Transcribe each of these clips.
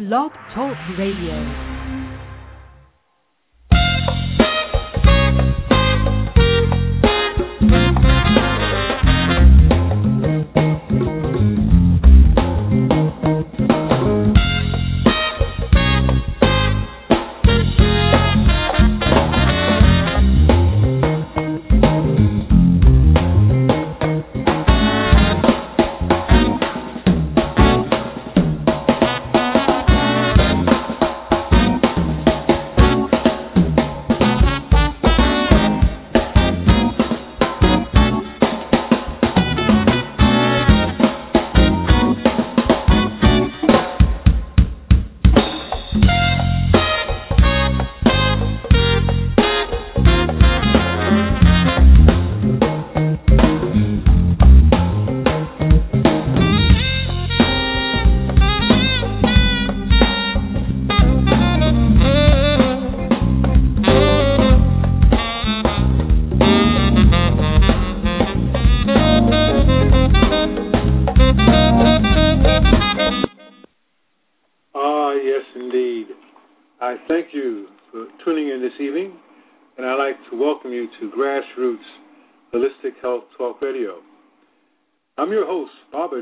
Blog Talk Radio.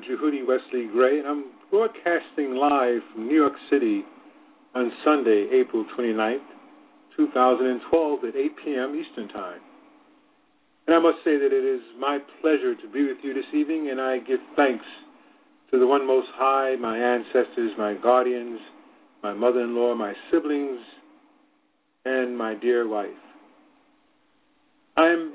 Jehudi Wesley Gray, and I'm broadcasting live from New York City on Sunday, April 29th, 2012, at 8 p.m. Eastern Time. And I must say that it is my pleasure to be with you this evening, and I give thanks to the One Most High, my ancestors, my guardians, my mother in law, my siblings, and my dear wife. I am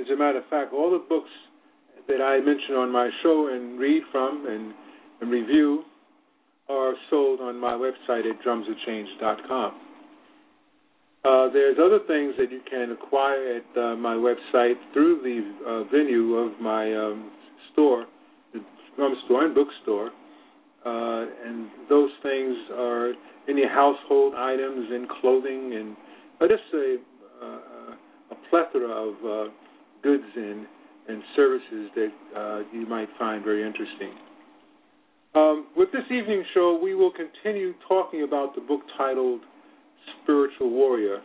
As a matter of fact, all the books that I mention on my show and read from and, and review are sold on my website at drumsofchange.com. Uh, there's other things that you can acquire at uh, my website through the uh, venue of my um, store, the drum store and bookstore. Uh, and those things are any household items and clothing and just a, uh, a plethora of uh, goods and, and services that uh, you might find very interesting. Um, with this evening show, we will continue talking about the book titled Spiritual Warrior,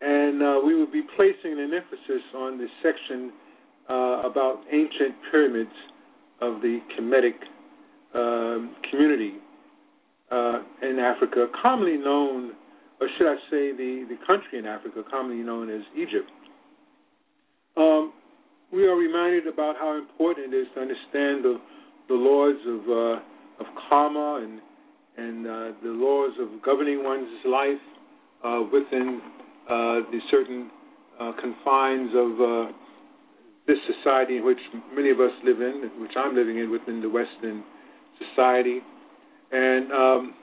and uh, we will be placing an emphasis on the section uh, about ancient pyramids of the Kemetic um, community uh, in Africa, commonly known, or should I say, the, the country in Africa, commonly known as Egypt. Um, we are reminded about how important it is to understand the, the laws of, uh, of karma and, and uh, the laws of governing one's life uh, within uh, the certain uh, confines of this society in which many of us live in, which I'm living in within the Western society. And um,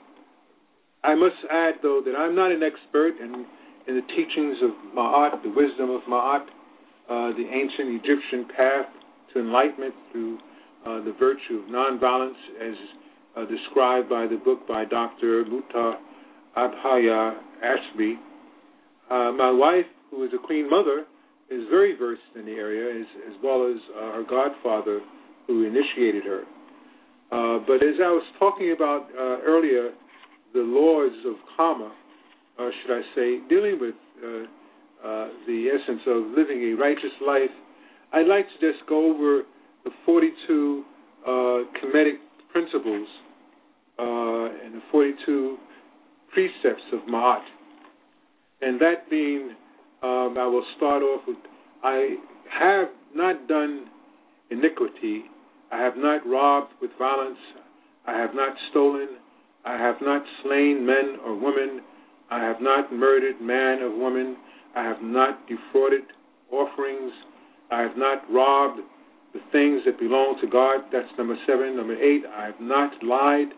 I must add, though, that I'm not an expert in, in the teachings of Ma'at, the wisdom of Ma'at, uh, the ancient Egyptian path to enlightenment through uh, the virtue of nonviolence, as uh, described by the book by Dr. Muata Abhaya Ashby. Uh, my wife, who is a Queen Mother, is very versed in the area, as, as well as uh, her godfather, who initiated her. But as I was talking about earlier, the laws of karma, or should I say, dealing with uh, the essence of living a righteous life, I'd like to just go over the 42 uh, Kemetic principles uh, and the 42 precepts of Ma'at. And that being, um, I will start off with I have not done iniquity I have not robbed with violence. I have not stolen. I have not slain men or women. I have not murdered man or woman. I have not defrauded offerings. I have not robbed the things that belong to God. That's number seven. Number eight, I have not lied.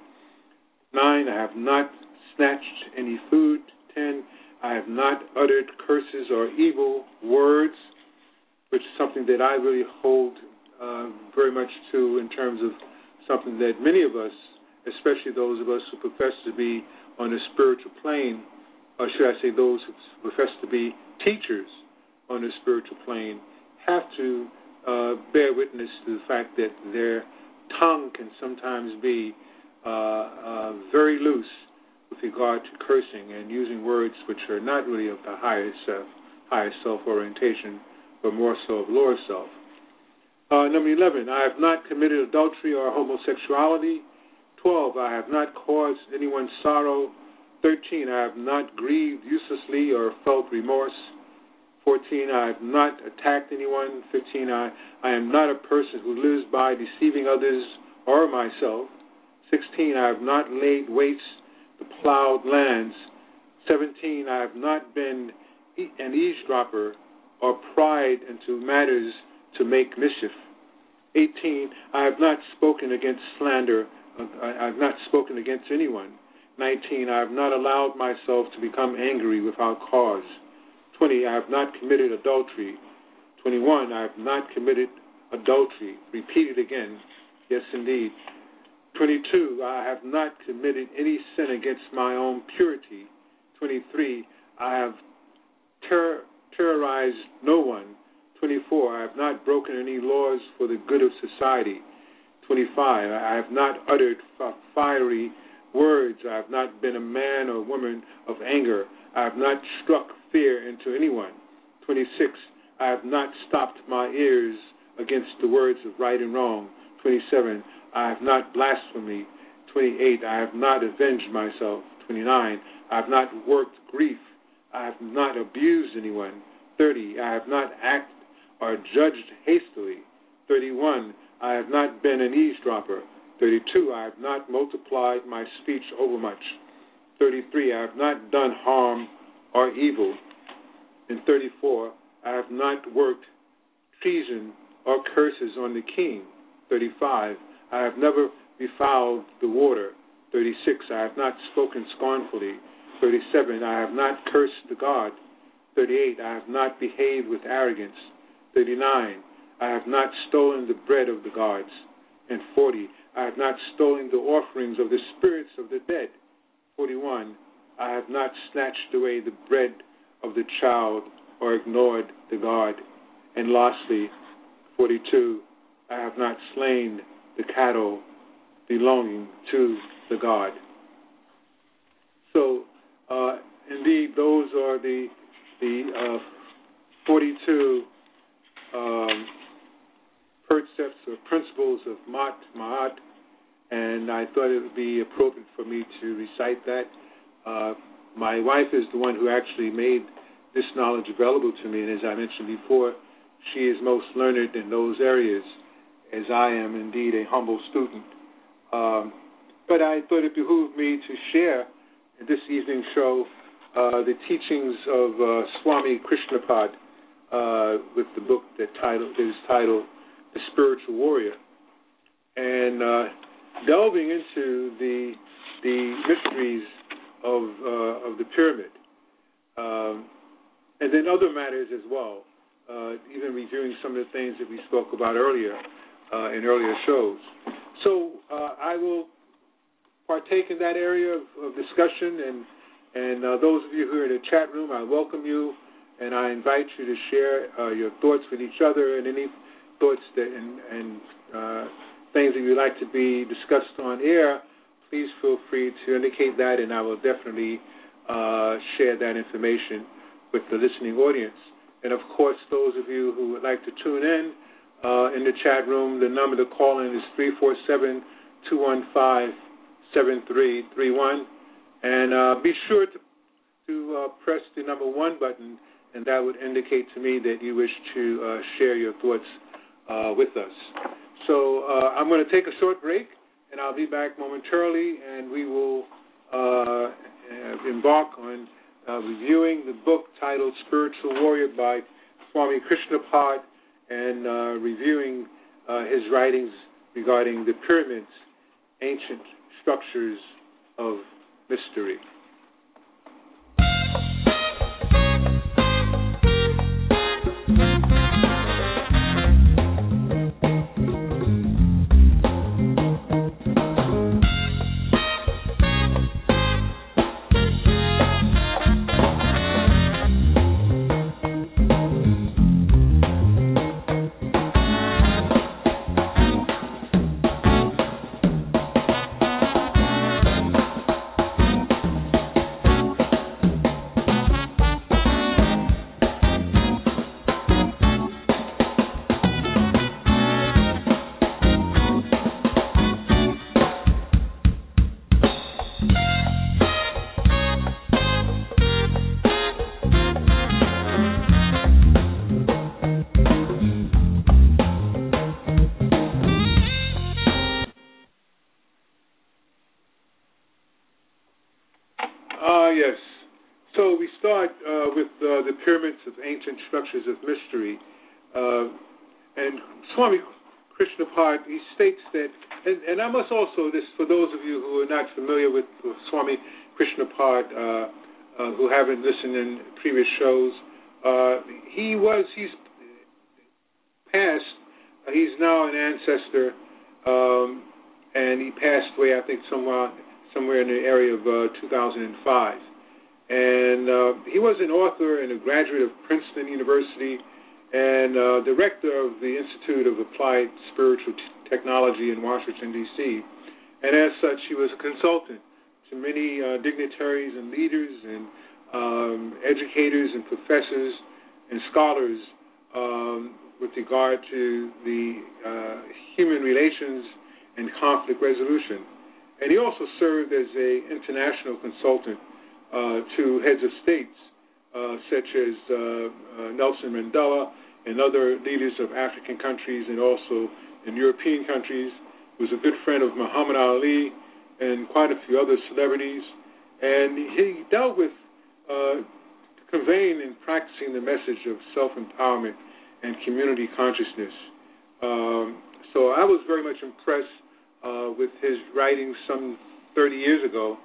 Nine, I have not snatched any food. 10. I have not uttered curses or evil words, which is something that I really hold uh, very much to in terms of something that many of us, especially those of us who profess to be on the spiritual plane, or should I say those who profess to be teachers on the spiritual plane, have to uh, bear witness to the fact that their tongue can sometimes be uh, uh, very loose with regard to cursing and using words which are not really of the highest self, self orientation, but more so of lower self. Uh, number 11, I have not committed adultery or homosexuality. 12, I have not caused anyone sorrow. 13, I have not grieved uselessly or felt remorse. 14, I have not attacked anyone. 15, I, I am not a person who lives by deceiving others or myself. 16, I have not laid waste the plowed lands. 17, I have not been an eavesdropper or pried into matters to make mischief. 18, I have not spoken against slander. Uh, I have not spoken against anyone. 19, I have not allowed myself to become angry without cause. 20, I have not committed adultery. 21, I have not committed adultery. Repeat it again. Yes, indeed. 22, I have not committed any sin against my own purity. 23, I have ter- terrorized no one. 24, I have not broken any laws for the good of society. 25, I have not uttered fiery words. I have not been a man or woman of anger. I have not struck fear into anyone. 26, I have not stopped my ears against the words of right and wrong. 27, I have not blasphemed. 28, I have not avenged myself. 29, I have not worked grief. I have not abused anyone. 30, I have not acted or judged hastily. 31, I have not been an eavesdropper. 32, I have not multiplied my speech overmuch. 33, I have not done harm or evil. And 34, I have not worked treason or curses on the king. 35, I have never befouled the water. 36, I have not spoken scornfully. 37, I have not cursed the God. 38, I have not behaved with arrogance. 39, I have not stolen the bread of the gods. And 40, I have not stolen the offerings of the spirits of the dead. 41, I have not snatched away the bread of the child or ignored the God. And lastly, 42, I have not slain the cattle belonging to the God. So, uh, indeed, those are the the uh, 42 um, precepts or principles of Mat Ma'at, and I thought it would be appropriate for me to recite that. Uh, my wife is the one who actually made this knowledge available to me, and as I mentioned before, she is most learned in those areas, as I am indeed a humble student. Um, but I thought it behooved me to share in this evening's show uh, the teachings of uh, Swami Krishnapad uh, with the book that title is titled "The Spiritual Warrior," and uh, delving into the the mysteries of uh, of the pyramid, um, and then other matters as well. Uh, even reviewing some of the things that we spoke about earlier uh, in earlier shows. So uh, I will partake in that area of, of discussion, and and uh, those of you who are in the chat room, I welcome you and I invite you to share uh, your thoughts with each other and any thoughts that and, and uh, things that you'd like to be discussed on air. Please feel free to indicate that, and I will definitely uh, share that information with the listening audience. And of course, those of you who would like to tune in uh, in the chat room, the number to call in is 347 215 7331. And uh, be sure to, to uh, press the number one button and that would indicate to me that you wish to uh, share your thoughts uh, with us. So uh, I'm going to take a short break, and I'll be back momentarily, and we will uh, embark on uh, reviewing the book titled Spiritual Warrior by Swami Krishnapad and uh, reviewing his writings regarding the pyramids, ancient structures of mystery. Structures of mystery. Uh, and Swami Krishnapad, he states that, and, and, I must also, this for those of you who are not familiar with Swami Krishnapad, uh, uh, who haven't listened in previous shows, uh, he was, he's passed, he's now an ancestor, um, and he passed away, I think, somewhere, somewhere in the area of 2005. And uh, he was an author and a graduate of Princeton University and uh, director of the Institute of Applied Spiritual T- Technology in Washington, D.C. And as such, he was a consultant to many uh, dignitaries and leaders and um, educators and professors and scholars um, with regard to the uh, human relations and conflict resolution. And he also served as an international consultant to heads of states uh, such as uh, Nelson Mandela and other leaders of African countries and also in European countries. He was a good friend of Muhammad Ali and quite a few other celebrities. And he dealt with uh, conveying and practicing the message of self empowerment and community consciousness. Um, so I was very much impressed uh, with his writings some 30 years ago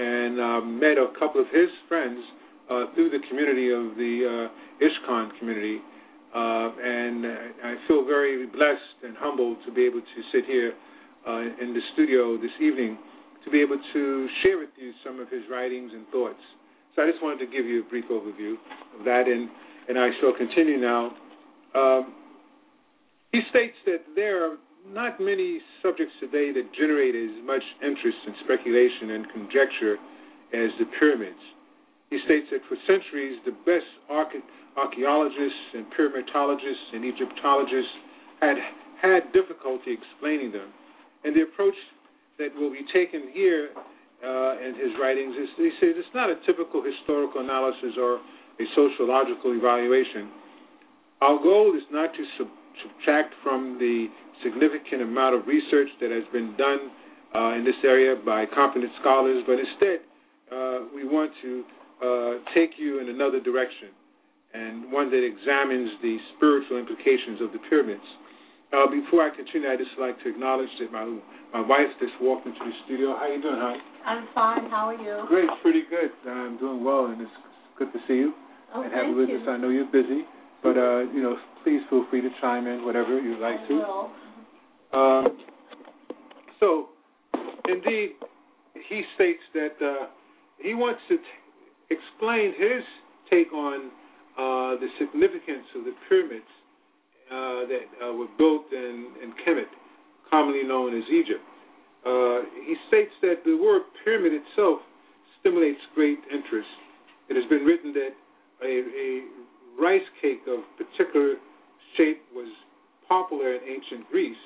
and uh, met a couple of his friends uh, through the community of the uh, community. Uh, and I feel very blessed and humbled to be able to sit here uh, in the studio this evening to be able to share with you some of his writings and thoughts. So I just wanted to give you a brief overview of that, and, and I shall continue now. Um, he states that there are not many subjects today that generate as much interest and speculation and conjecture as the pyramids. He states that for centuries, the best archaeologists and pyramidologists and Egyptologists had had difficulty explaining them. And the approach that will be taken here uh, in his writings is he says it's not a typical historical analysis or a sociological evaluation. Our goal is not to sub- subtract from the significant amount of research that has been done uh, in this area by competent scholars, but instead uh, we want to uh, take you in another direction and one that examines the spiritual implications of the pyramids. Uh, before I continue, I'd just like to acknowledge that my my wife just walked into the studio. How are you doing, hon? I'm fine. How are you? Great, pretty good. I'm doing well, and it's good to see you oh, and have you with us. I know you're busy, but uh, you know, please feel free to chime in, whatever you'd like to. Um, so, indeed, he states that uh, he wants to t- explain his take on uh, the significance of the pyramids uh, that uh, were built in, in Kemet, commonly known as Egypt. Uh, he states that the word pyramid itself stimulates great interest. It has been written that a, a rice cake of particular shape was popular in ancient Greece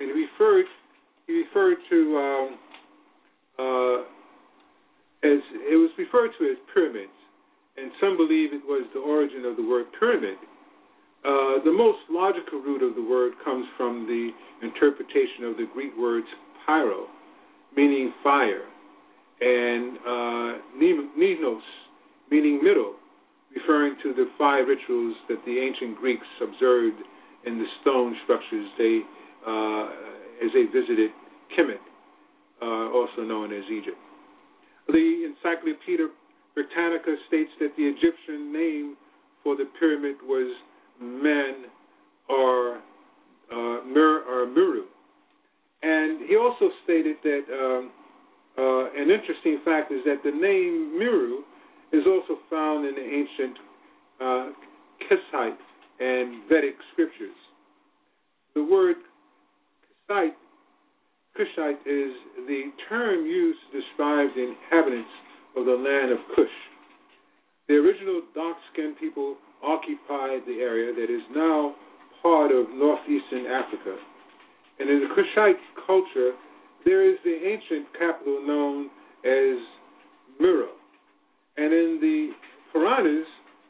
and he referred he referred to um, uh, as it was referred to as pyramids, and some believe it was the origin of the word pyramid. Uh, the most logical root of the word comes from the interpretation of the Greek words pyro, meaning fire, and uh, meaning middle, referring to the five rituals that the ancient Greeks observed in the stone structures they uh, as they visited Kemet, uh, also known as Egypt. The Encyclopedia Britannica states that the Egyptian name for the pyramid was Men or uh, Mur or Muru. And he also stated that um, uh, an interesting fact is that the name Meru is also found in the ancient uh, Kushite and Vedic scriptures. The word Kushite, Kushite is the term used to describe the inhabitants of the land of Kush. The original dark skinned people occupied the area that is now part of northeastern Africa. And in the Kushite culture, there is the ancient capital known as Mura. And in the Puranas,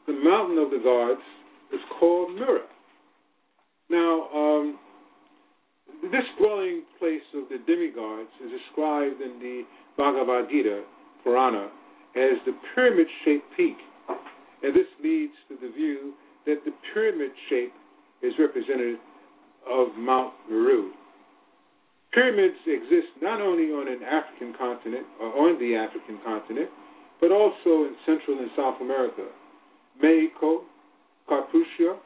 the mountain of the gods is called Mura. Now, um, this dwelling place of the demigods is described in the Bhagavad Gita, Purana, as the pyramid shaped peak. And this leads to the view that the pyramid shape is representative of Mount Meru. Pyramids exist not only on an African continent or on the African continent, but also in Central and South America, Mexico, Carputia,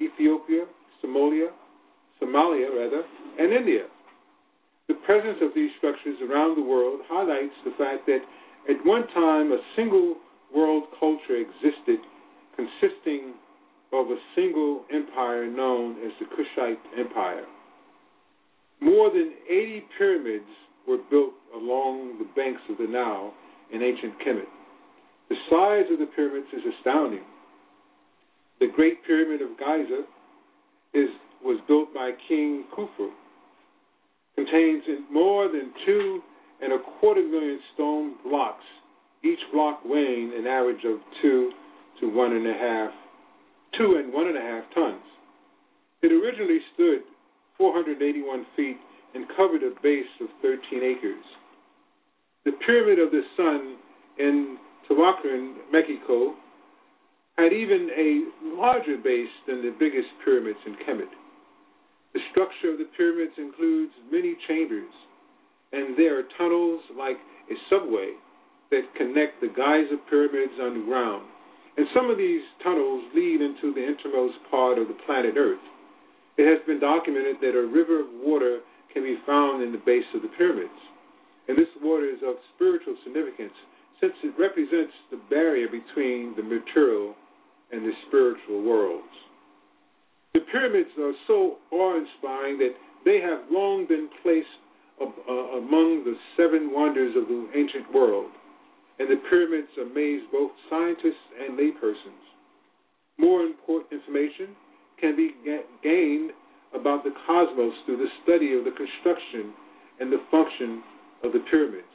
Ethiopia, Somalia, Somalia rather, and India. The presence of these structures around the world highlights the fact that at one time a single world culture existed consisting of a single empire known as the Kushite Empire. More than 80 pyramids were built along the banks of the Nile in ancient Kemet. The size of the pyramids is astounding. The Great Pyramid of Giza is, was built by King Khufu, contains more than two and a quarter million stone blocks, each block weighing an average of two to one and a half, two and one and a half tons. It originally stood 481 feet and covered a base of 13 acres. The Pyramid of the Sun in Teotihuacán, Mexico, had even a larger base than the biggest pyramids in Kemet. The structure of the pyramids includes many chambers, and there are tunnels like a subway that connect the Giza pyramids underground. And some of these tunnels lead into the innermost part of the planet Earth. It has been documented that a river of water can be found in the base of the pyramids. And this water is of spiritual significance since it represents the barrier between the material and the spiritual worlds. The pyramids are so awe inspiring that they have long been placed uh, among the seven wonders of the ancient world, and the pyramids amaze both scientists and laypersons. More important information can be gained about the cosmos through the study of the construction and the function of the pyramids.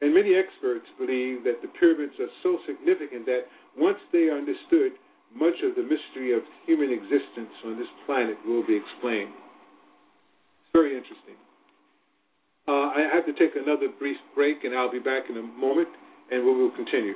And many experts believe that the pyramids are so significant that once they are understood, much of the mystery of human existence on this planet will be explained. It's very interesting. Uh, I have to take another brief break, and I'll be back in a moment, and we will continue.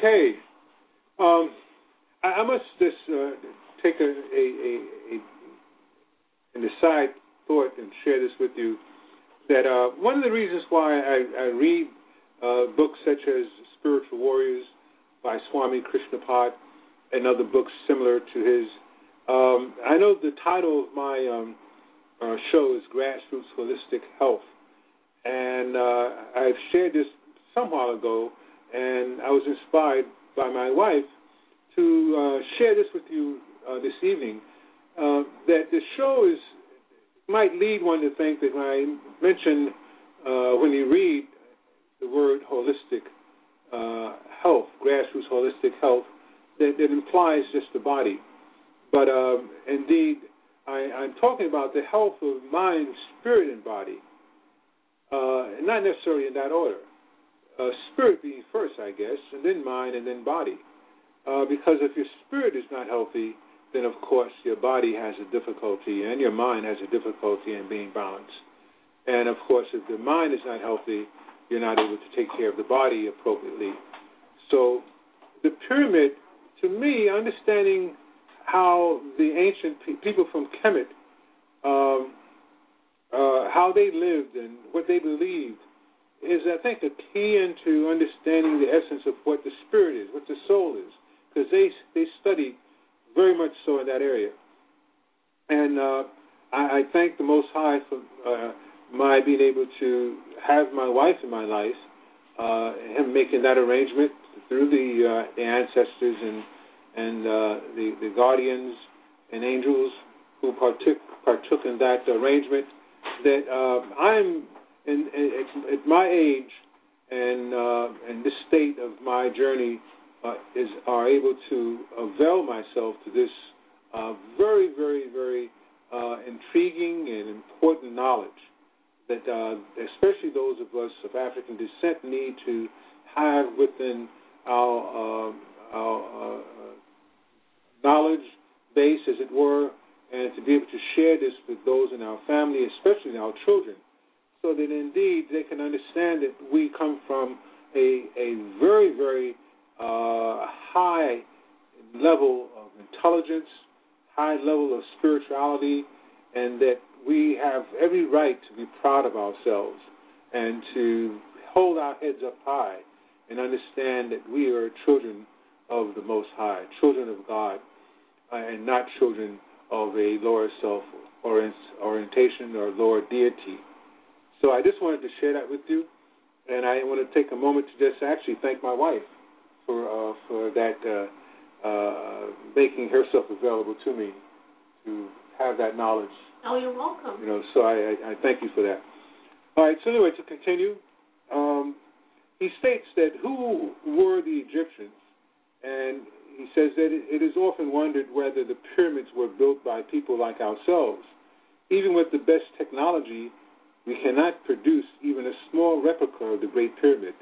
Okay. Um, I, I, must just uh, take a, a, a, a, an aside thought and share this with you. That uh, one of the reasons why I, I read uh, books such as Spiritual Warriors by Swami Krishnapad and other books similar to his. Um, I know the title of my um, uh, show is Grassroots Holistic Health, and uh, I've shared this some while ago and I was inspired by my wife to uh, share this with you uh, this evening. Uh, that the show is might lead one to think that when I mention uh, when you read the word holistic uh, health, grassroots holistic health, that, it implies just the body. But um, indeed, I, am talking about the health of mind, spirit, and body, uh, not necessarily in that order uh, spirit being first, I guess, and then mind, and then body. Uh, because if your spirit is not healthy, then of course your body has a difficulty and your mind has a difficulty in being balanced. And of course, if the mind is not healthy, you're not able to take care of the body appropriately. So, the pyramid, to me, understanding how the ancient pe- people from Kemet, um, uh, how they lived and what they believed, is, I think, a key into understanding the essence of what the spirit is, what the soul is, because they they study very much so in that area. And uh, I, I thank the Most High for uh, my being able to have my wife in my life, uh, him making that arrangement through the uh, the ancestors and and uh, the the guardians and angels who partook partook in that arrangement. That uh, I'm in, at, at my age and uh, in this state of my journey uh, is are able to avail myself to this uh, very, very, very uh, intriguing and important knowledge that uh, especially those of us of African descent need to have within our, uh, our knowledge base, as it were, and to be able to share this with those in our family, especially our children, so that indeed they can understand that we come from a, a very, very uh, high level of intelligence, high level of spirituality, and that we have every right to be proud of ourselves and to hold our heads up high and understand that we are children of the Most High, children of God, uh, and not children of a lower self orientation or lower deity. So I just wanted to share that with you, and I want to take a moment to just actually thank my wife for uh, for that uh, uh, making herself available to me to have that knowledge Oh, you're welcome. You know, so I, I, I thank you for that. All right, so anyway, to continue, um, he states that who were the Egyptians, and he says that it, it is often wondered whether the pyramids were built by people like ourselves. Even with the best technology, we cannot produce even a small replica of the Great Pyramid.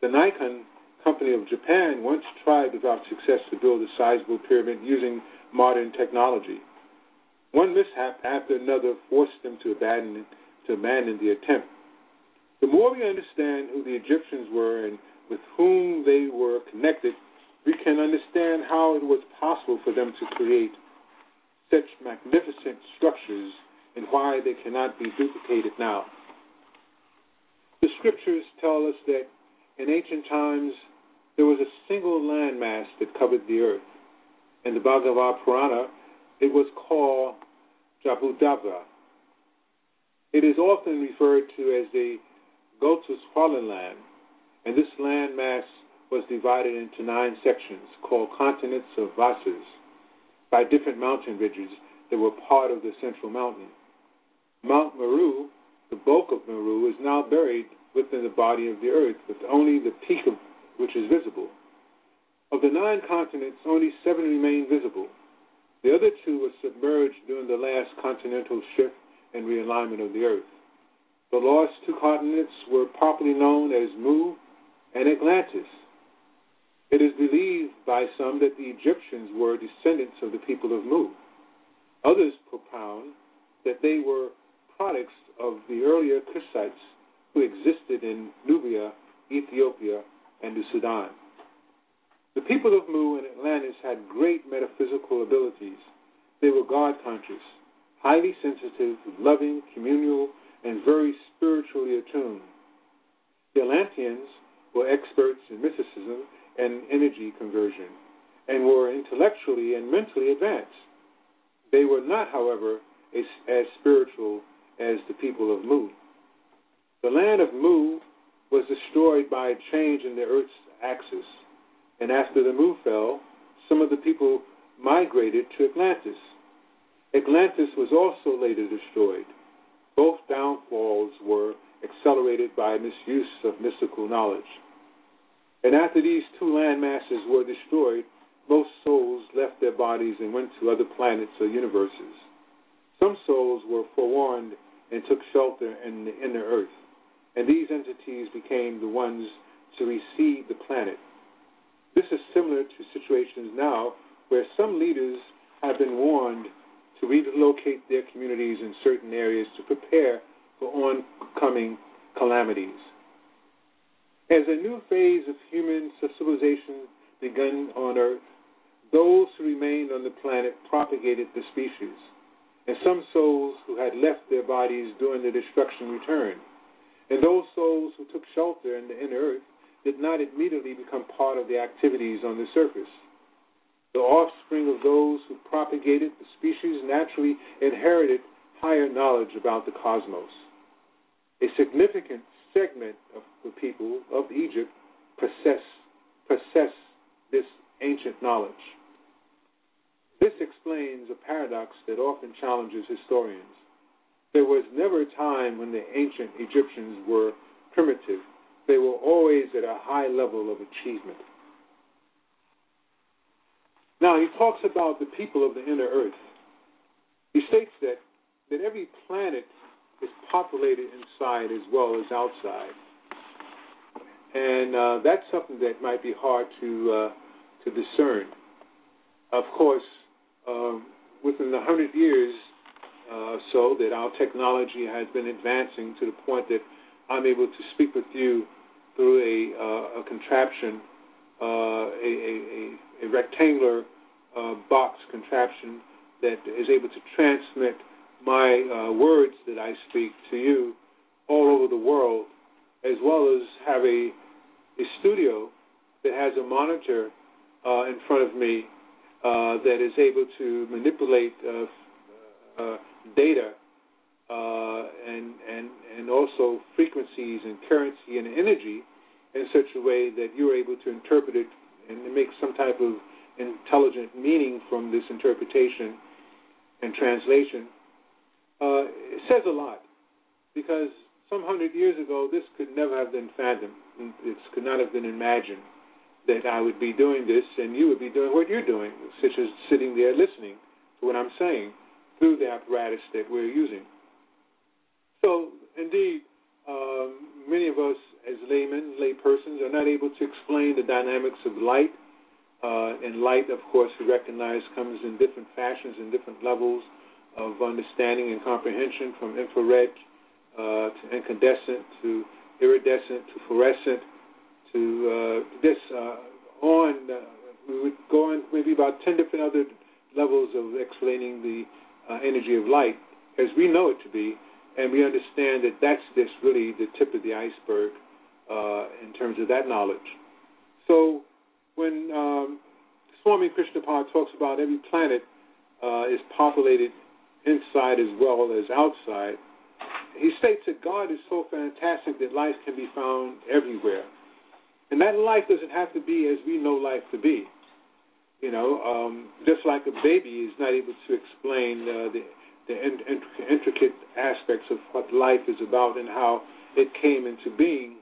The Nikon Company of Japan once tried without success to build a sizable pyramid using modern technology. One mishap after another forced them to abandon, to abandon the attempt. The more we understand who the Egyptians were and with whom they were connected, we can understand how it was possible for them to create such magnificent structures why they cannot be duplicated now. The scriptures tell us that in ancient times there was a single landmass that covered the earth. In the Bhagavad Purana, it was called Jambudvipa. It is often referred to as the Gotus Fallen Land, and this land mass was divided into nine sections called continents of Vasas by different mountain ridges that were part of the central mountain. Mount Meru, the bulk of Meru, is now buried within the body of the earth, with only the peak of which is visible. Of the nine continents, only seven remain visible. The other two were submerged during the last continental shift and realignment of the earth. The lost two continents were properly known as Mu and Atlantis. It is believed by some that the Egyptians were descendants of the people of Mu. Others propound that they were products of the earlier Cushites who existed in Nubia, Ethiopia, and the Sudan. The people of Mu and Atlantis had great metaphysical abilities. They were God conscious, highly sensitive, loving, communal, and very spiritually attuned. The Atlanteans were experts in mysticism and energy conversion, and were intellectually and mentally advanced. They were not, however, as, as spiritual as the people of Mu. The land of Mu was destroyed by a change in the Earth's axis and after the Mu fell, some of the people migrated to Atlantis. Atlantis was also later destroyed. Both downfalls were accelerated by misuse of mystical knowledge. And after these two land masses were destroyed, most souls left their bodies and went to other planets or universes. Some souls were forewarned and took shelter in the inner earth, and these entities became the ones to reseed the planet. This is similar to situations now where some leaders have been warned to relocate their communities in certain areas to prepare for oncoming calamities. As a new phase of human civilization began on Earth, those who remained on the planet propagated the species, and some souls who had left their bodies during the destruction returned. And those souls who took shelter in the inner earth did not immediately become part of the activities on the surface. The offspring of those who propagated the species naturally inherited higher knowledge about the cosmos. A significant segment of the people of Egypt possess, possess this ancient knowledge. This explains a paradox that often challenges historians. There was never a time when the ancient Egyptians were primitive. They were always at a high level of achievement. Now, he talks about the people of the inner earth. He states that, that every planet is populated inside as well as outside. And uh, that's something that might be hard to, uh, to discern. Of course, um, within the hundred years uh, so that our technology has been advancing to the point that I'm able to speak with you through a, uh, a contraption, uh, a, a, a, rectangular uh, box contraption that is able to transmit my uh, words that I speak to you all over the world, as well as have a, a studio that has a monitor uh, in front of me uh, that is able to manipulate uh, uh, data uh, and and and also frequencies and currency and energy in such a way that you're able to interpret it and make some type of intelligent meaning from this interpretation and translation, it says a lot because some hundred years ago this could never have been fathomed. This could not have been imagined that I would be doing this and you would be doing what you're doing, such as sitting there listening to what I'm saying through the apparatus that we're using. So, indeed, um, many of us as laymen, lay persons, are not able to explain the dynamics of light uh, and light, of course, we recognize comes in different fashions and different levels of understanding and comprehension, from infrared uh, to incandescent to iridescent to fluorescent to uh, this uh, on. Uh, we would go on maybe about 10 different other levels of explaining the uh, energy of light as we know it to be, and we understand that that's just really the tip of the iceberg in terms of that knowledge. So when um, Swami Krishnapad talks about every planet uh, is populated inside as well as outside, he states that God is so fantastic that life can be found everywhere. And that life doesn't have to be as we know life to be. You know, um, just like a baby is not able to explain uh, the, the in, in, intricate aspects of what life is about and how it came into being,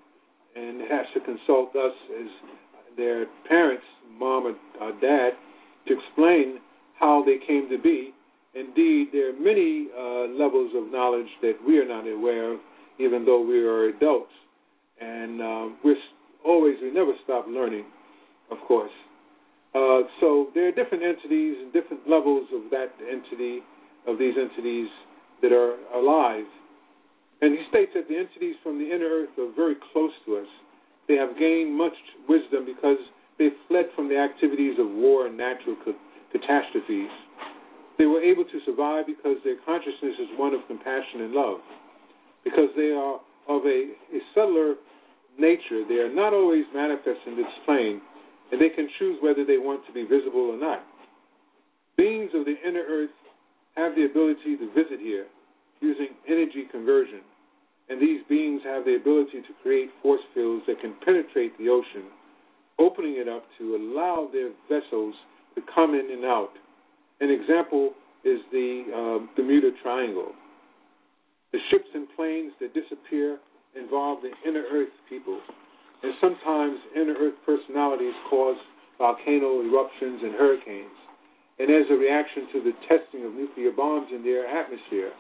and has to consult us as their parents, mom or, or dad, to explain how they came to be. Indeed, there are many uh, levels of knowledge that we are not aware of, even though we are adults. And uh, we're always, we never stop learning, of course. Uh, so there are different entities and different levels of that entity, of these entities that are alive. And he states that the entities from the inner earth are very close to us they have gained much wisdom because they fled from the activities of war and natural catastrophes. They were able to survive because their consciousness is one of compassion and love. Because they are of a, a subtler nature, they are not always manifest in this plane, and they can choose whether they want to be visible or not. Beings of the inner earth have the ability to visit here using energy conversion and these beings have the ability to create force fields that can penetrate the ocean, opening it up to allow their vessels to come in and out. An example is the uh, Bermuda Triangle. The ships and planes that disappear involve the inner Earth people, and sometimes inner Earth personalities cause volcano eruptions and hurricanes, and as a reaction to the testing of nuclear bombs in their atmosphere.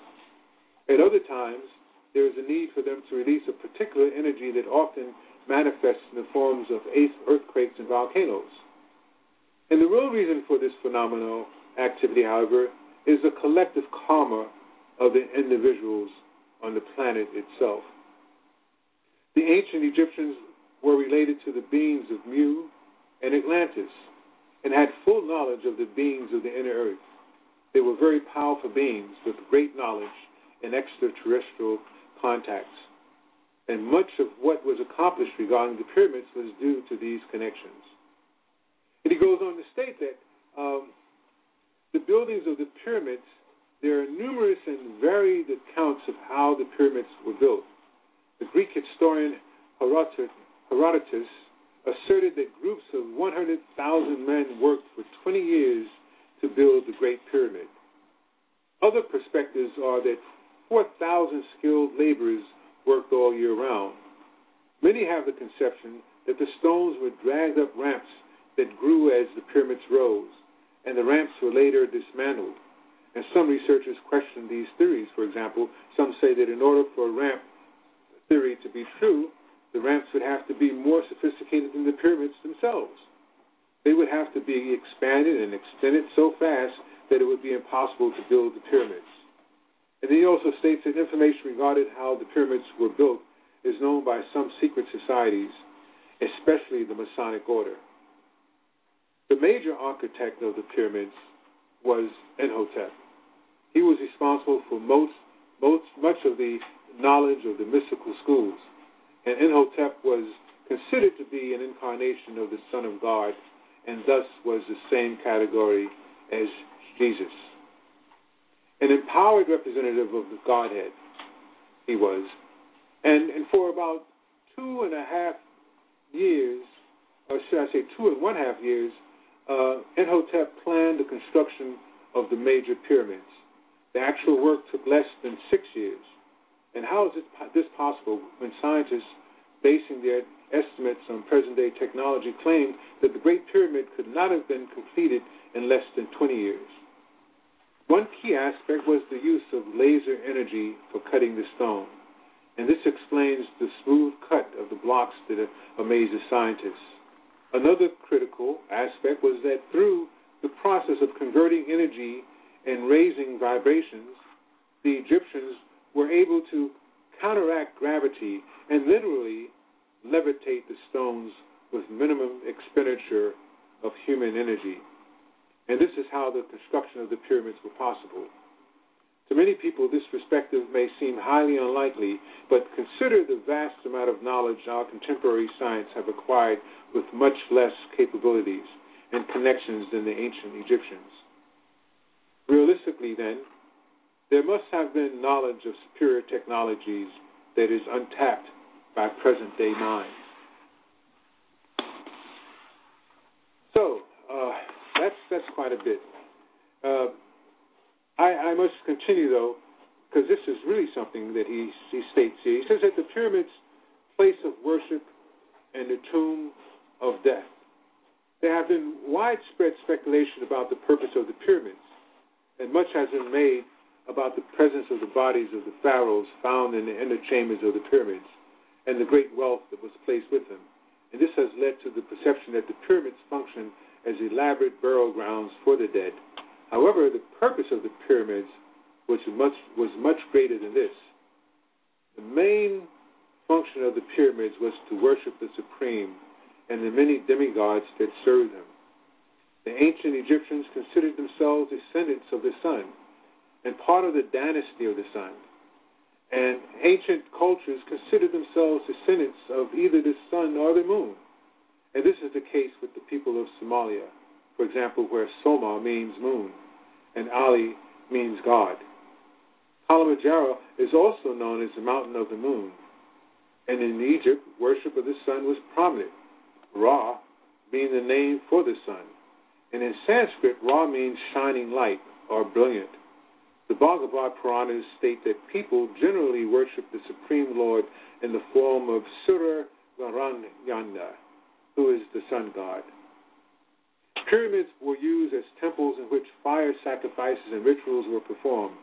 At other times, there is a need for them to release a particular energy that often manifests in the forms of earthquakes and volcanoes. And the real reason for this phenomenal activity, however, is the collective karma of the individuals on the planet itself. The ancient Egyptians were related to the beings of Mu and Atlantis and had full knowledge of the beings of the inner earth. They were very powerful beings with great knowledge and extraterrestrial contacts. And much of what was accomplished regarding the pyramids was due to these connections. And he goes on to state that um, the buildings of the pyramids, there are numerous and varied accounts of how the pyramids were built. The Greek historian Herodotus asserted that groups of 100,000 men worked for 20 years to build the Great Pyramid. Other perspectives are that 4,000 skilled laborers worked all year round. Many have the conception that the stones were dragged up ramps that grew as the pyramids rose, and the ramps were later dismantled. And some researchers question these theories. For example, some say that in order for a ramp theory to be true, the ramps would have to be more sophisticated than the pyramids themselves. They would have to be expanded and extended so fast that it would be impossible to build the pyramids. And he also states that information regarding how the pyramids were built is known by some secret societies, especially the Masonic Order. The major architect of the pyramids was Imhotep. He was responsible for most, most much of the knowledge of the mystical schools. And Imhotep was considered to be an incarnation of the Son of God, and thus was the same category as Jesus. An empowered representative of the Godhead, he was. And, and for about two and a half years, or should I say two and one half years, uh, planned the construction of the major pyramids. The actual work took less than six years. And how is this possible when scientists, basing their estimates on present day technology, claim that the Great Pyramid could not have been completed in less than 20 years? One key aspect was the use of laser energy for cutting the stone. And this explains the smooth cut of the blocks that amazes scientists. Another critical aspect was that through the process of converting energy and raising vibrations, the Egyptians were able to counteract gravity and literally levitate the stones with minimum expenditure of human energy. And this is how the construction of the pyramids were possible. To many people, this perspective may seem highly unlikely, but consider the vast amount of knowledge our contemporary science have acquired with much less capabilities and connections than the ancient Egyptians. Realistically, then, there must have been knowledge of superior technologies that is untapped by present day minds. So, uh, that's, that's quite a bit. Uh, I, I, must continue, though, because this is really something that he, he states here. He says that the pyramids, place of worship, and the tomb of death. There have been widespread speculation about the purpose of the pyramids, and much has been made about the presence of the bodies of the pharaohs found in the inner chambers of the pyramids and the great wealth that was placed with them. And this has led to the perception that the pyramids function as elaborate burial grounds for the dead. However, the purpose of the pyramids was much, was much greater than this. The main function of the pyramids was to worship the Supreme and the many demigods that served him. The ancient Egyptians considered themselves descendants of the sun and part of the dynasty of the sun. And ancient cultures considered themselves descendants of either the sun or the moon. And this is the case with the people of Somalia, for example, where Soma means moon and Ali means God. Kilimanjaro is also known as the mountain of the moon. And in Egypt, worship of the sun was prominent, Ra being the name for the sun. And in Sanskrit, Ra means shining light or brilliant. The Bhagavad Puranas state that people generally worship the Supreme Lord in the form of Surya Narayana, who is the sun god. Pyramids were used as temples in which fire sacrifices and rituals were performed.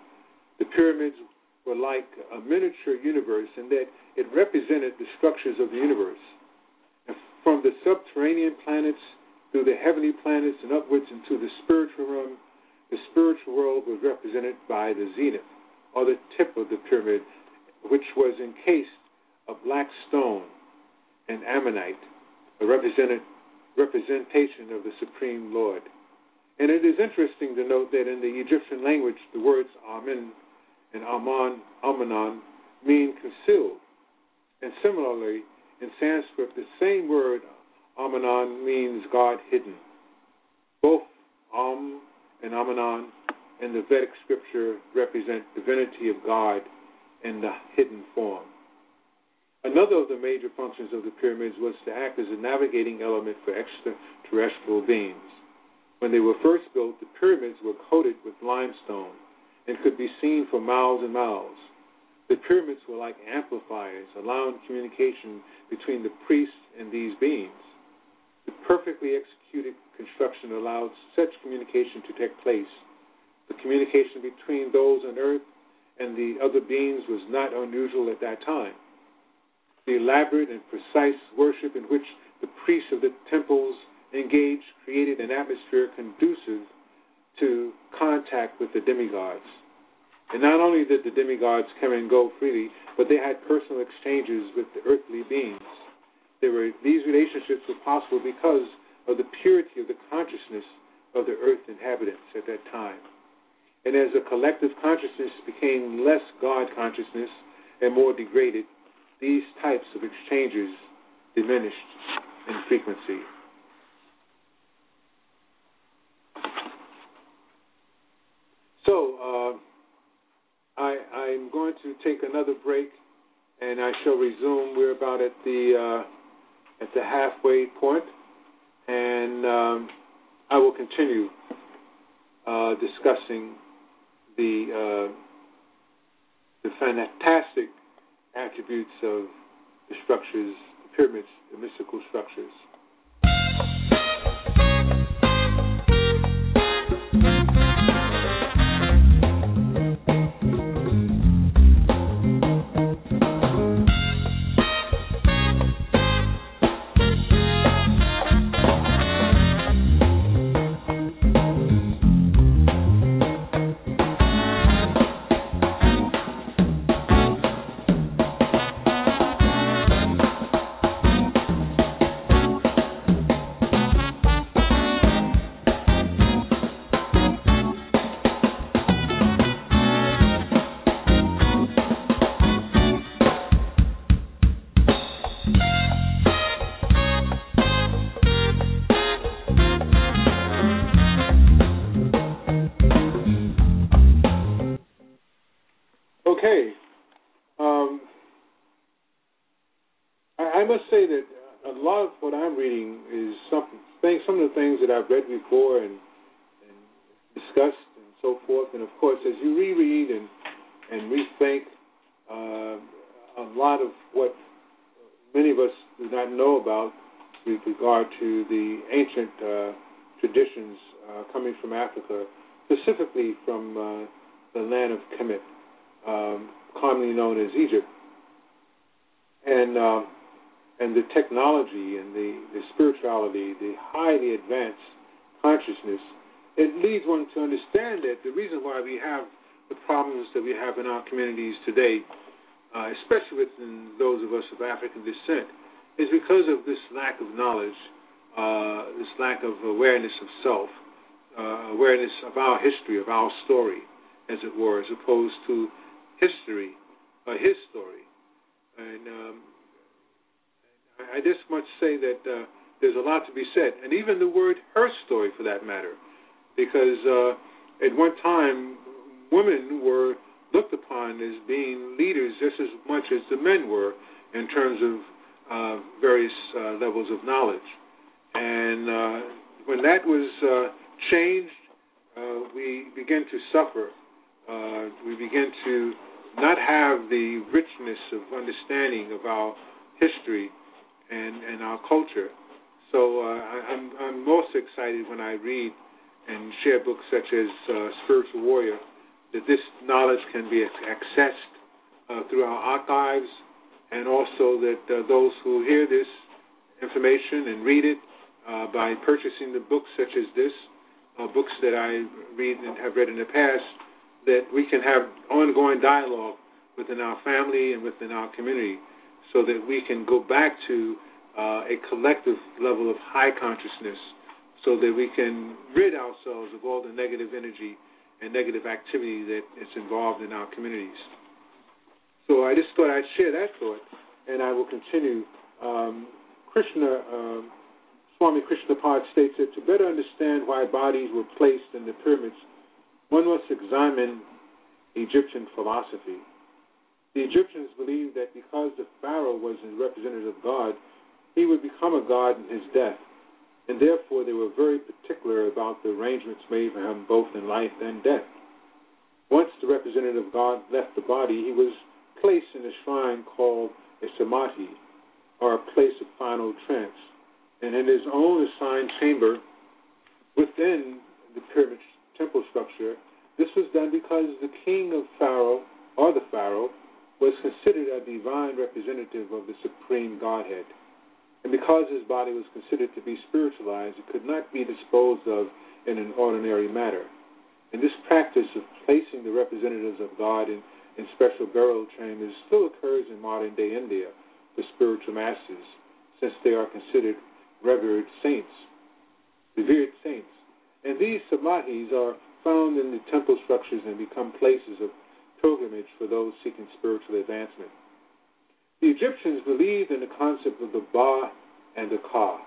The pyramids were like a miniature universe in that it represented the structures of the universe. And from the subterranean planets through the heavenly planets and upwards into the spiritual realm, the spiritual world was represented by the zenith, or the tip of the pyramid, which was encased of black stone and ammonite, a representation of the Supreme Lord. And it is interesting to note that in the Egyptian language, the words Amen and Aman, Amanon mean concealed. And similarly, in Sanskrit, the same word Amanon means God hidden. Both Am and Amanon in the Vedic scripture represent divinity of God in the hidden form. Another of the major functions of the pyramids was to act as a navigating element for extraterrestrial beings. When they were first built, the pyramids were coated with limestone and could be seen for miles and miles. The pyramids were like amplifiers, allowing communication between the priests and these beings. The perfectly executed construction allowed such communication to take place. The communication between those on earth and the other beings was not unusual at that time. The elaborate and precise worship in which the priests of the temples engaged created an atmosphere conducive to contact with the demigods. And not only did the demigods come and go freely, but they had personal exchanges with the earthly beings. Were, these relationships were possible because of the purity of the consciousness of the earth inhabitants at that time. And as the collective consciousness became less God consciousness and more degraded, these types of exchanges diminished in frequency. So, uh, I, I'm going to take another break, and I shall resume. We're about at the uh, at the halfway point, and um, I will continue uh, discussing the uh, the fantastic attributes of the structures, the pyramids, the mystical structures. I've read before and, and discussed and so forth. And of course, as you reread and and rethink, uh, a lot of what many of us do not know about with regard to the ancient uh, traditions uh, coming from Africa, specifically from uh, the land of Kemet, um, commonly known as Egypt, and uh, and the technology and the, the spirituality, the highly advanced consciousness, it leads one to understand that the reason why we have the problems that we have in our communities today, uh, especially within those of us of African descent, is because of this lack of knowledge, uh, this lack of awareness of self, uh, awareness of our history, of our story, as it were, as opposed to history, uh, his story. And um, I just must say that uh, there's a lot to be said, and even the word "her story" for that matter, because uh, at one time women were looked upon as being leaders just as much as the men were in terms of uh, various uh, levels of knowledge. And uh, when that was uh, changed, uh, we began to suffer. Uh, we began to not have the richness of understanding of our history and, and our culture. So uh, I, I'm, I'm most excited when I read and share books such as uh, Spiritual Warrior, that this knowledge can be accessed uh, through our archives, and also that uh, those who hear this information and read it uh, by purchasing the books such as this, uh, books that I read and have read in the past, that we can have ongoing dialogue within our family and within our community so that we can go back to uh, a collective level of high consciousness so that we can rid ourselves of all the negative energy and negative activity that is involved in our communities. So I just thought I'd share that thought, and I will continue. Um, Krishna, uh, Swami Krishnapad states that to better understand why bodies were placed in the pyramids, one must examine Egyptian philosophy. The Egyptians believed that because the Pharaoh was a representative of God, he would become a god in his death, and therefore they were very particular about the arrangements made for him both in life and death. Once the representative of God left the body, he was placed in a shrine called a samadhi, or a place of final trance, and in his own assigned chamber within the pyramid temple structure. This was done because the king of Pharaoh, or the Pharaoh, was considered a divine representative of the supreme Godhead. And because his body was considered to be spiritualized, it could not be disposed of in an ordinary manner. And this practice of placing the representatives of God in, in special burial chambers still occurs in modern day India for spiritual masters, since they are considered revered saints, revered saints. And these samadhis are found in the temple structures and become places of pilgrimage for those seeking spiritual advancement. The Egyptians believed in the concept of the Ba and the Ka.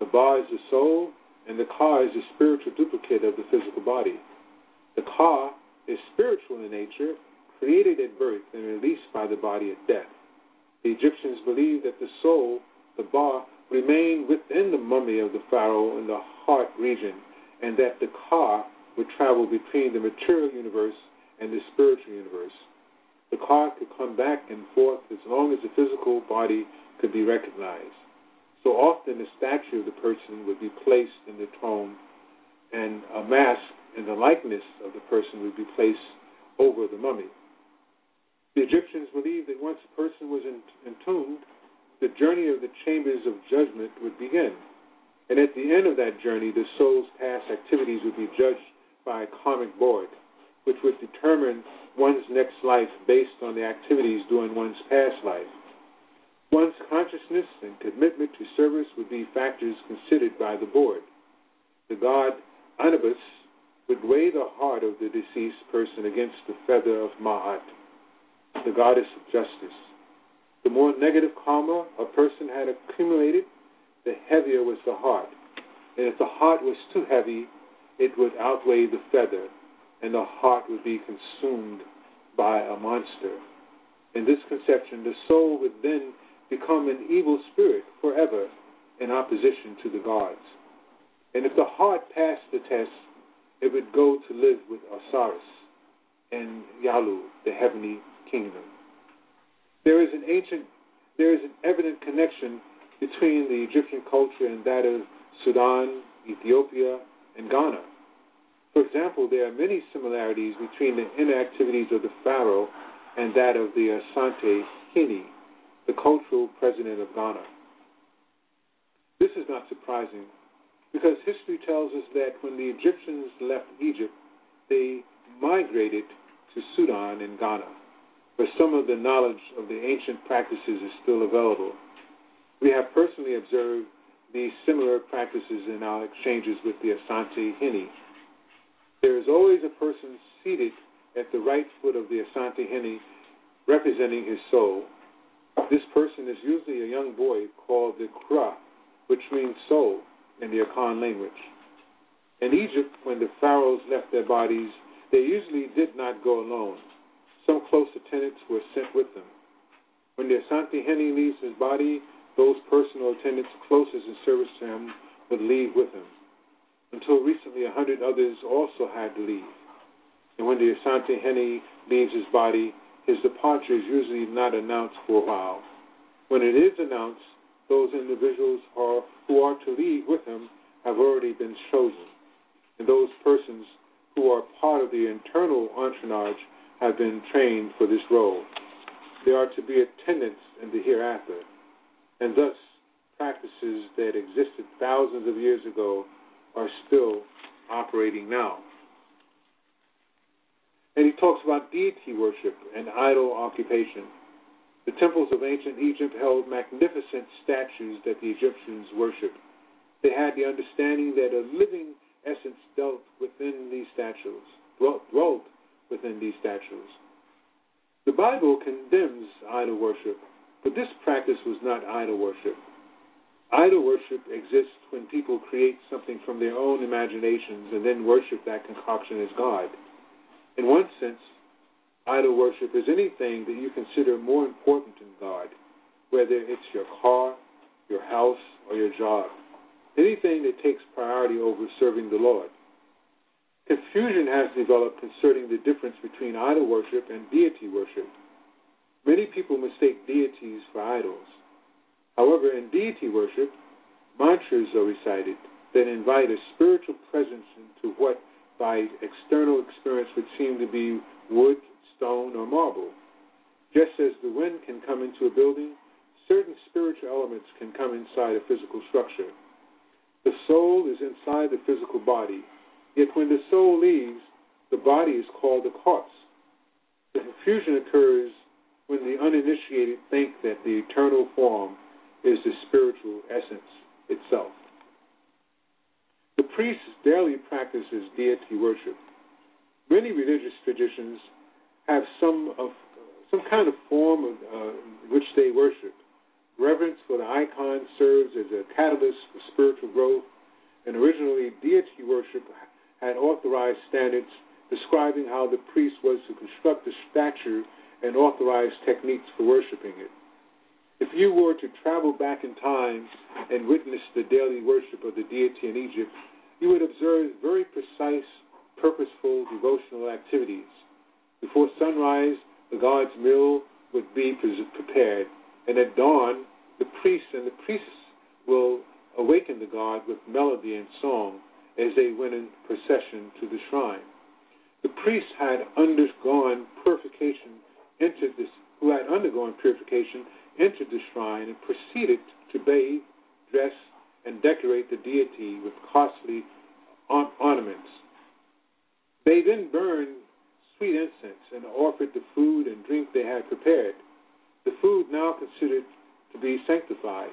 The Ba is the soul, and the Ka is the spiritual duplicate of the physical body. The Ka is spiritual in nature, created at birth and released by the body at death. The Egyptians believed that the soul, the Ba, remained within the mummy of the pharaoh in the heart region, and that the Ka would travel between the material universe and the spiritual universe. The Ka could come back and forth as long as the physical body could be recognized. So often the statue of the person would be placed in the tomb, and a mask and the likeness of the person would be placed over the mummy. The Egyptians believed that once a person was entombed, the journey of the chambers of judgment would begin. And at the end of that journey, the soul's past activities would be judged by a karmic board which would determine one's next life based on the activities during one's past life. One's consciousness and commitment to service would be factors considered by the board. The god Anubis would weigh the heart of the deceased person against the feather of Ma'at, the goddess of justice. The more negative karma a person had accumulated, the heavier was the heart. And if the heart was too heavy, it would outweigh the feather and the heart would be consumed by a monster. In this conception, the soul would then become an evil spirit forever in opposition to the gods. And if the heart passed the test, it would go to live with Osiris and Yalu, the heavenly kingdom. There is an ancient, there is an evident connection between the Egyptian culture and that of Sudan, Ethiopia, and Ghana. For example, there are many similarities between the inner activities of the pharaoh and that of the Asante Hene, the cultural president of Ghana. This is not surprising because history tells us that when the Egyptians left Egypt, they migrated to Sudan and Ghana, where some of the knowledge of the ancient practices is still available. We have personally observed these similar practices in our exchanges with the Asante Hene there is always a person seated at the right foot of the Asante Hene representing his soul. This person is usually a young boy called the Kra, which means soul in the Akan language. In Egypt, when the pharaohs left their bodies, they usually did not go alone. Some close attendants were sent with them. When the Asante Hene leaves his body, those personal attendants closest in service to him would leave with him. Until recently, a hundred others also had to leave. And when the Asante Hene leaves his body, his departure is usually not announced for a while. When it is announced, those individuals are, who are to leave with him have already been chosen. And those persons who are part of the internal entourage have been trained for this role. They are to be attendants in the hereafter. And thus, practices that existed thousands of years ago are still operating now. And he talks about deity worship and idol occupation. The temples of ancient Egypt held magnificent statues that the Egyptians worshipped. They had the understanding that a living essence dwelt within these statues, dwelt within these statues. The Bible condemns idol worship, but this practice was not idol worship. Idol worship exists when people create something from their own imaginations and then worship that concoction as God. In one sense, idol worship is anything that you consider more important than God, whether it's your car, your house, or your job. Anything that takes priority over serving the Lord. Confusion has developed concerning the difference between idol worship and deity worship. Many people mistake deities for idols. However, in deity worship, mantras are recited that invite a spiritual presence into what by external experience would seem to be wood, stone, or marble. Just as the wind can come into a building, certain spiritual elements can come inside a physical structure. The soul is inside the physical body, yet when the soul leaves, the body is called a corpse. The confusion occurs when the uninitiated think that the eternal form is the spiritual essence itself. The priest daily practices deity worship. Many religious traditions have some of some kind of form of, uh, which they worship. Reverence for the icon serves as a catalyst for spiritual growth, and originally deity worship had authorized standards describing how the priest was to construct the statue and authorized techniques for worshiping it. If you were to travel back in time and witness the daily worship of the deity in Egypt, you would observe very precise, purposeful devotional activities. Before sunrise, the god's meal would be prepared, and at dawn, the priests and the priestess will awaken the god with melody and song as they went in procession to the shrine. The priests had undergone purification, entered this, who had undergone purification, entered the shrine and proceeded to bathe, dress, and decorate the deity with costly ornaments. They then burned sweet incense and offered the food and drink they had prepared. The food, now considered to be sanctified,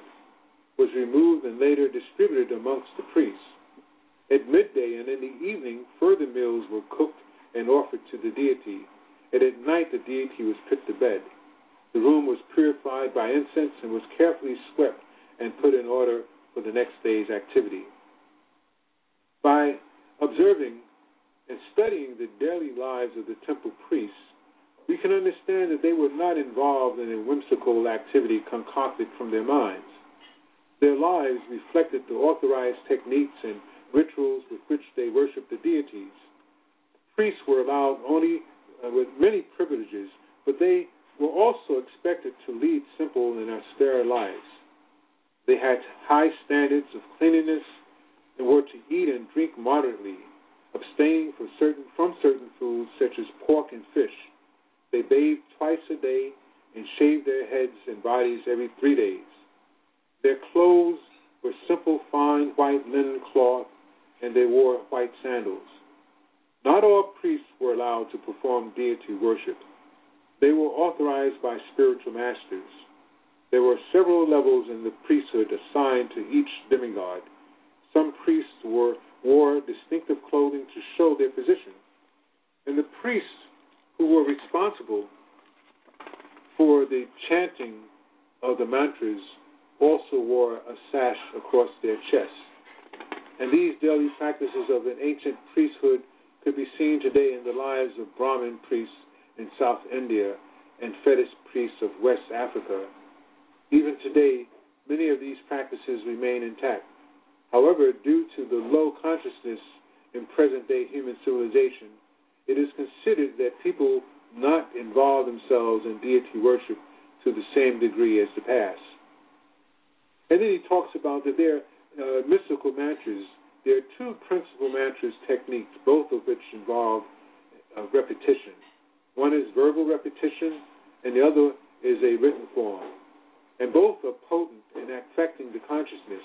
was removed and later distributed amongst the priests. At midday and in the evening, further meals were cooked and offered to the deity, and at night the deity was put to bed. The room was purified by incense and was carefully swept and put in order for the next day's activity. By observing and studying the daily lives of the temple priests, we can understand that they were not involved in a whimsical activity concocted from their minds. Their lives reflected the authorized techniques and rituals with which they worshiped the deities. Priests were allowed only Uh, with many privileges, but they were also expected to lead simple and austere lives. They had high standards of cleanliness and were to eat and drink moderately, abstaining from certain, from certain foods such as pork and fish. They bathed twice a day and shaved their heads and bodies every three days. Their clothes were simple, fine white linen cloth, and they wore white sandals. Not all priests were allowed to perform deity worship. They were authorized by spiritual masters. There were several levels in the priesthood assigned to each demigod. Some priests were, wore distinctive clothing to show their position. And the priests who were responsible for the chanting of the mantras also wore a sash across their chests. And these daily practices of an ancient priesthood could be seen today in the lives of Brahmin priests in South India and fetish priests of West Africa. Even today, many of these practices remain intact. However, due to the low consciousness in present day human civilization, it is considered that people not involve themselves in deity worship to the same degree as the past. And then he talks about that there are uh, mystical mantras. There are two principal mantras techniques, both of which involve uh, repetition. One is verbal repetition, and the other is a written form. And both are potent in affecting the consciousness.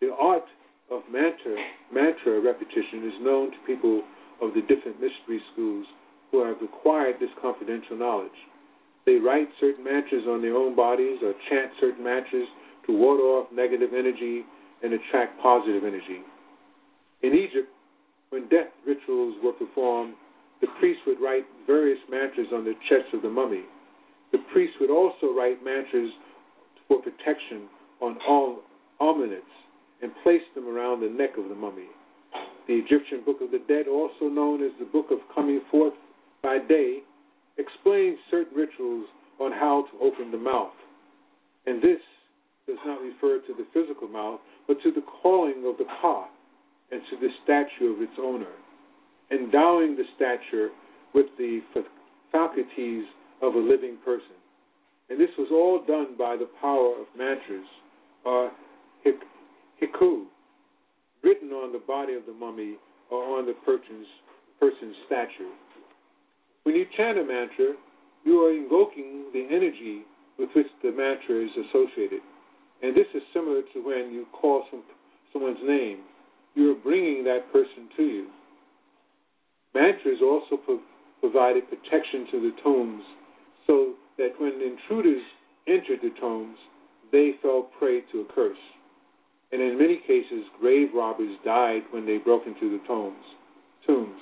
The art of mantra, mantra repetition is known to people of the different mystery schools who have acquired this confidential knowledge. They write certain mantras on their own bodies or chant certain mantras to ward off negative energy and attract positive energy. In Egypt, when death rituals were performed, the priest would write various mantras on the chest of the mummy. The priest would also write mantras for protection on all amulets and place them around the neck of the mummy. The Egyptian Book of the Dead, also known as the Book of Coming Forth by Day, explains certain rituals on how to open the mouth. And this does not refer to the physical mouth, but to the calling of the ka and to the statue of its owner, endowing the stature with the faculties of a living person. And this was all done by the power of mantras, or hiku, written on the body of the mummy or on the person's, person's statue. When you chant a mantra, you are invoking the energy with which the mantra is associated. And this is similar to when you call some, someone's name. You are bringing that person to you. Mantras also pro- provided protection to the tombs so that when intruders entered the tombs, they fell prey to a curse. And in many cases, grave robbers died when they broke into the tombs. tombs.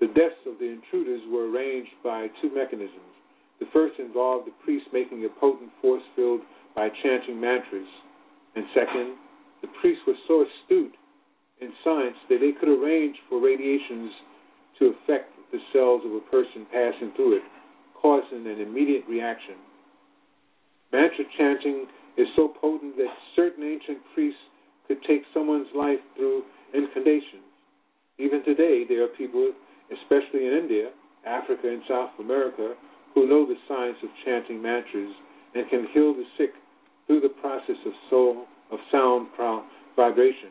The deaths of the intruders were arranged by two mechanisms. The first involved the priest making a potent force field by chanting mantras. And second, the priests were so astute in science that they could arrange for radiations to affect the cells of a person passing through it, causing an immediate reaction. Mantra chanting is so potent that certain ancient priests could take someone's life through incantations. Even today, there are people, especially in India, Africa, and South America, who know the science of chanting mantras and can heal the sick through the process of soul of sound vibration.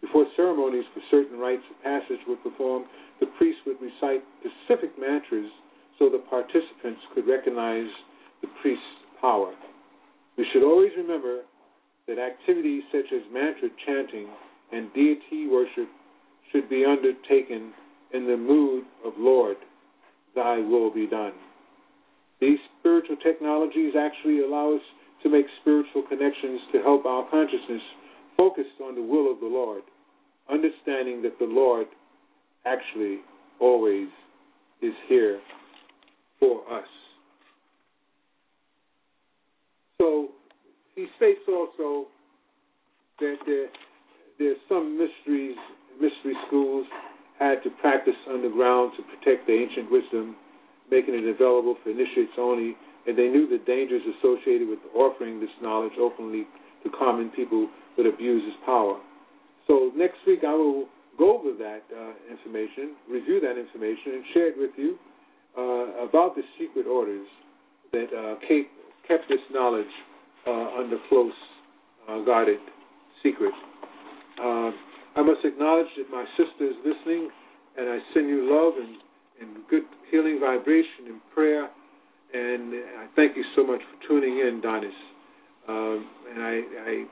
Before ceremonies for certain rites of passage were performed, the priest would recite specific mantras so the participants could recognize the priest's power. We should always remember that activities such as mantra chanting and deity worship should be undertaken in the mood of Lord, thy will be done. These spiritual technologies actually allow us to make spiritual connections to help our consciousness focused on the will of the Lord, understanding that the Lord actually always is here for us. So he states also that there, are some mysteries, mystery schools had to practice underground to protect the ancient wisdom, making it available for initiates only and they knew the dangers associated with offering this knowledge openly to common people that abuse his power. So next week I will go over that uh, information, review that information, and share it with you uh, about the secret orders that uh, kept this knowledge uh, under close, uh, guarded secret. Uh, I must acknowledge that my sister is listening, and I send you love and, and good healing vibration and prayer and I thank you so much for tuning in, Donis. Um, and I, I,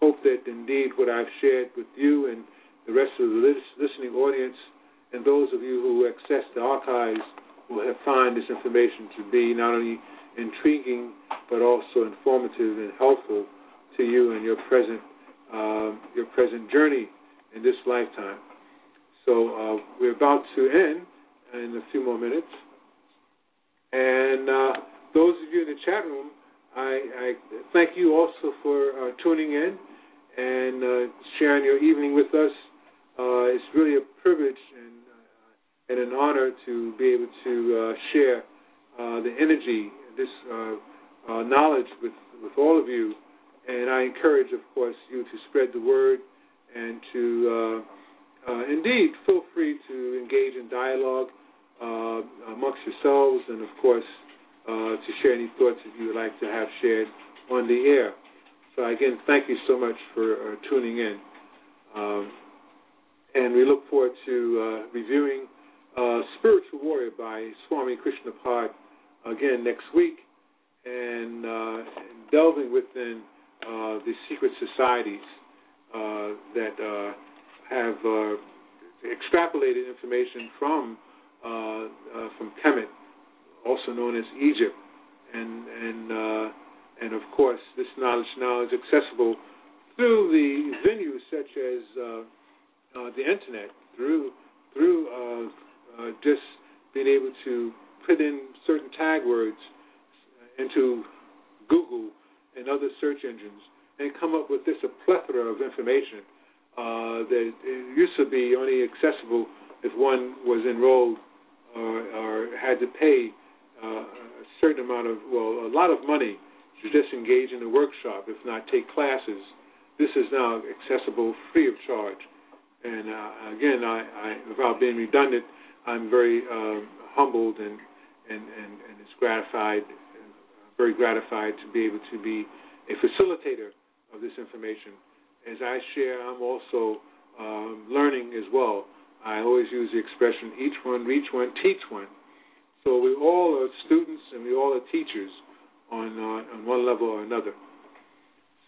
hope that indeed what I've shared with you and the rest of the listening audience and those of you who access the archives will have find this information to be not only intriguing but also informative and helpful to you in your present uh, your present journey in this lifetime. So uh, we're about to end in a few more minutes. And uh, those of you in the chat room, I, I thank you also for uh, tuning in and uh, sharing your evening with us. Uh, it's really a privilege and, uh, and an honor to be able to uh, share the energy, this knowledge with, with all of you. And I encourage, of course, you to spread the word and to indeed feel free to engage in dialogue uh, amongst yourselves, and of course, uh, to share any thoughts that you would like to have shared on the air. So, again, thank you so much for uh, tuning in. Um, and we look forward to uh, reviewing uh, Spiritual Warrior by Swami Krishnapad again next week and, and delving within the secret societies that have extrapolated information from uh, uh, from Kemet, also known as Egypt, and and uh, and of course this knowledge now is accessible through the venues such as the internet, through through just being able to put in certain tag words into Google and other search engines and come up with this a plethora of information uh, that used to be only accessible if one was enrolled or, or had to pay uh, a certain amount of, well, a lot of money to just engage in the workshop, if not take classes. This is now accessible free of charge. And uh, again, I, I, without being redundant, I'm very um, humbled and, and, and, and gratified, very gratified to be able to be a facilitator of this information. As I share, I'm also um, learning as well. I always use the expression each one, reach one, teach one. So we all are students and we all are teachers on uh, on one level or another.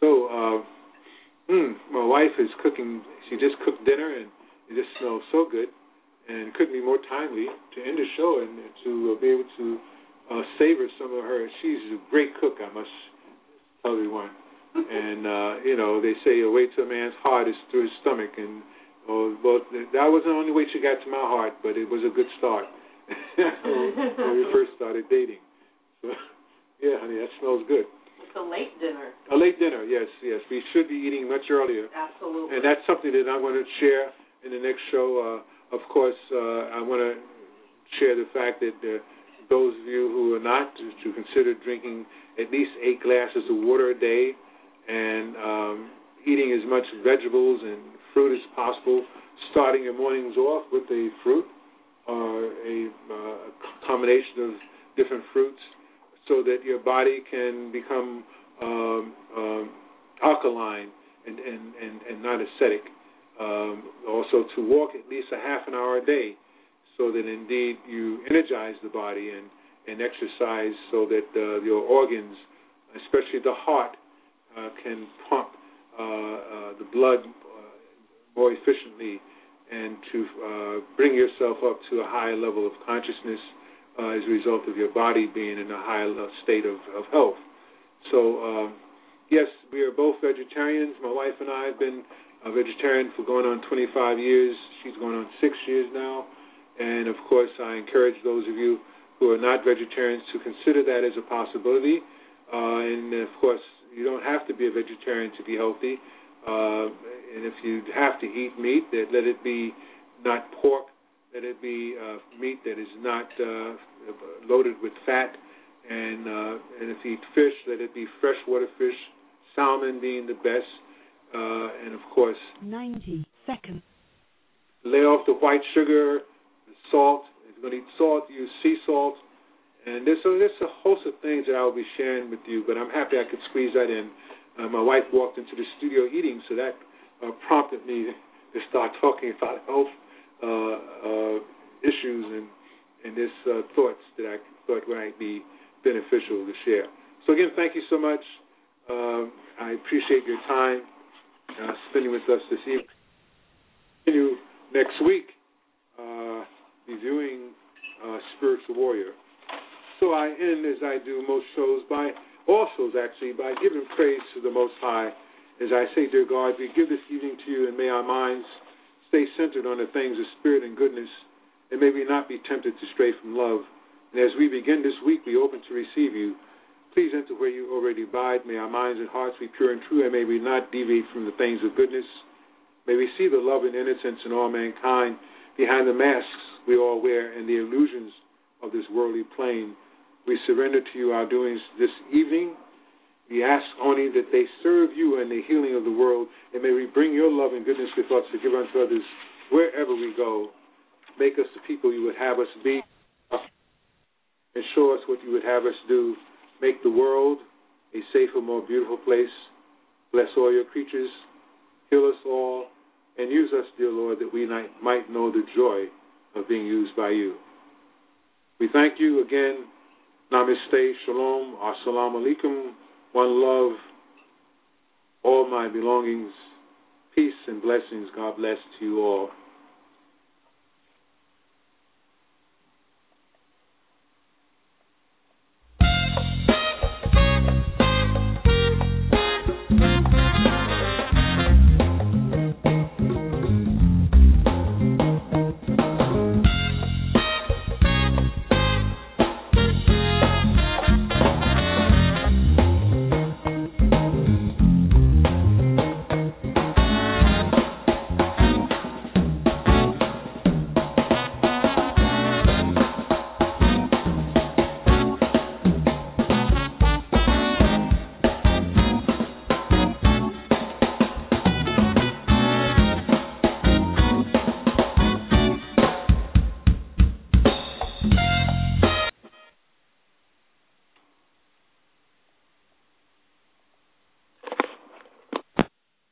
So uh, mm, my wife is cooking. She just cooked dinner and it just smells so good, and couldn't be more timely to end the show and to uh, be able to uh, savor some of her. She's a great cook, I must tell everyone. and uh, you know they say a way to a man's heart is through his stomach, and oh, well, that wasn't the only way she got to my heart, but it was a good start. When we first started dating. So, yeah, honey, that smells good. It's a late dinner. A late dinner, yes, yes. We should be eating much earlier. Absolutely. And that's something that I'm going to share in the next show. Uh, of course, uh, I want to share the fact that uh, those of you who are not to, to consider drinking at least eight glasses of water a day and um, eating as much vegetables and fruit as possible, starting your mornings off with a fruit or a uh, combination of different fruits so that your body can become um, um, alkaline and, and, and, and not acidic. Um, also, to walk at least a half an hour a day so that indeed you energize the body and, and exercise so that uh, your organs, especially the heart, uh, can pump uh, uh the blood uh, more efficiently and to uh, bring yourself up to a higher level of consciousness uh, as a result of your body being in a higher state of, of health. So, um, yes, we are both vegetarians. My wife and I have been a vegetarian for going on 25 years. She's going on six years now. And of course, I encourage those of you who are not vegetarians to consider that as a possibility. Uh, and of course, you don't have to be a vegetarian to be healthy. Uh, and if you have to eat meat, that let it be not pork, let it be uh, meat that is not uh, loaded with fat, and uh, and if you eat fish, let it be freshwater fish, salmon being the best, uh, and of course. 90 seconds. Lay off the white sugar, the salt. If you're going to eat salt, use sea salt. And there's, so there's a host of things that I will be sharing with you, but I'm happy I could squeeze that in. Uh, my wife walked into the studio eating, so that uh, prompted me to start talking about health uh, uh, issues and and this uh, thoughts that I thought might be beneficial to share. So again, thank you so much. Um, I appreciate your time uh, spending with us this evening. Continue next week uh, reviewing uh, Spiritual Warrior. So I end as I do most shows by all shows actually by giving praise to the Most High as I say, dear God, we give this evening to you, and may our minds stay centered on the things of spirit and goodness, and may we not be tempted to stray from love. And as we begin this week, we open to receive you. Please enter where you already abide. May our minds and hearts be pure and true, and may we not deviate from the things of goodness. May we see the love and innocence in all mankind behind the masks we all wear and the illusions of this worldly plane. We surrender to you our doings this evening we ask only that they serve you in the healing of the world, and may we bring your love and goodness with us to give unto others wherever we go. Make us the people you would have us be, and show us what you would have us do. Make the world a safer, more beautiful place. Bless all your creatures. Heal us all, and use us, dear Lord, that we might know the joy of being used by you. We thank you again. Namaste, Shalom, Assalamu alaikum one love, all my belongings, peace and blessings. God bless to you all.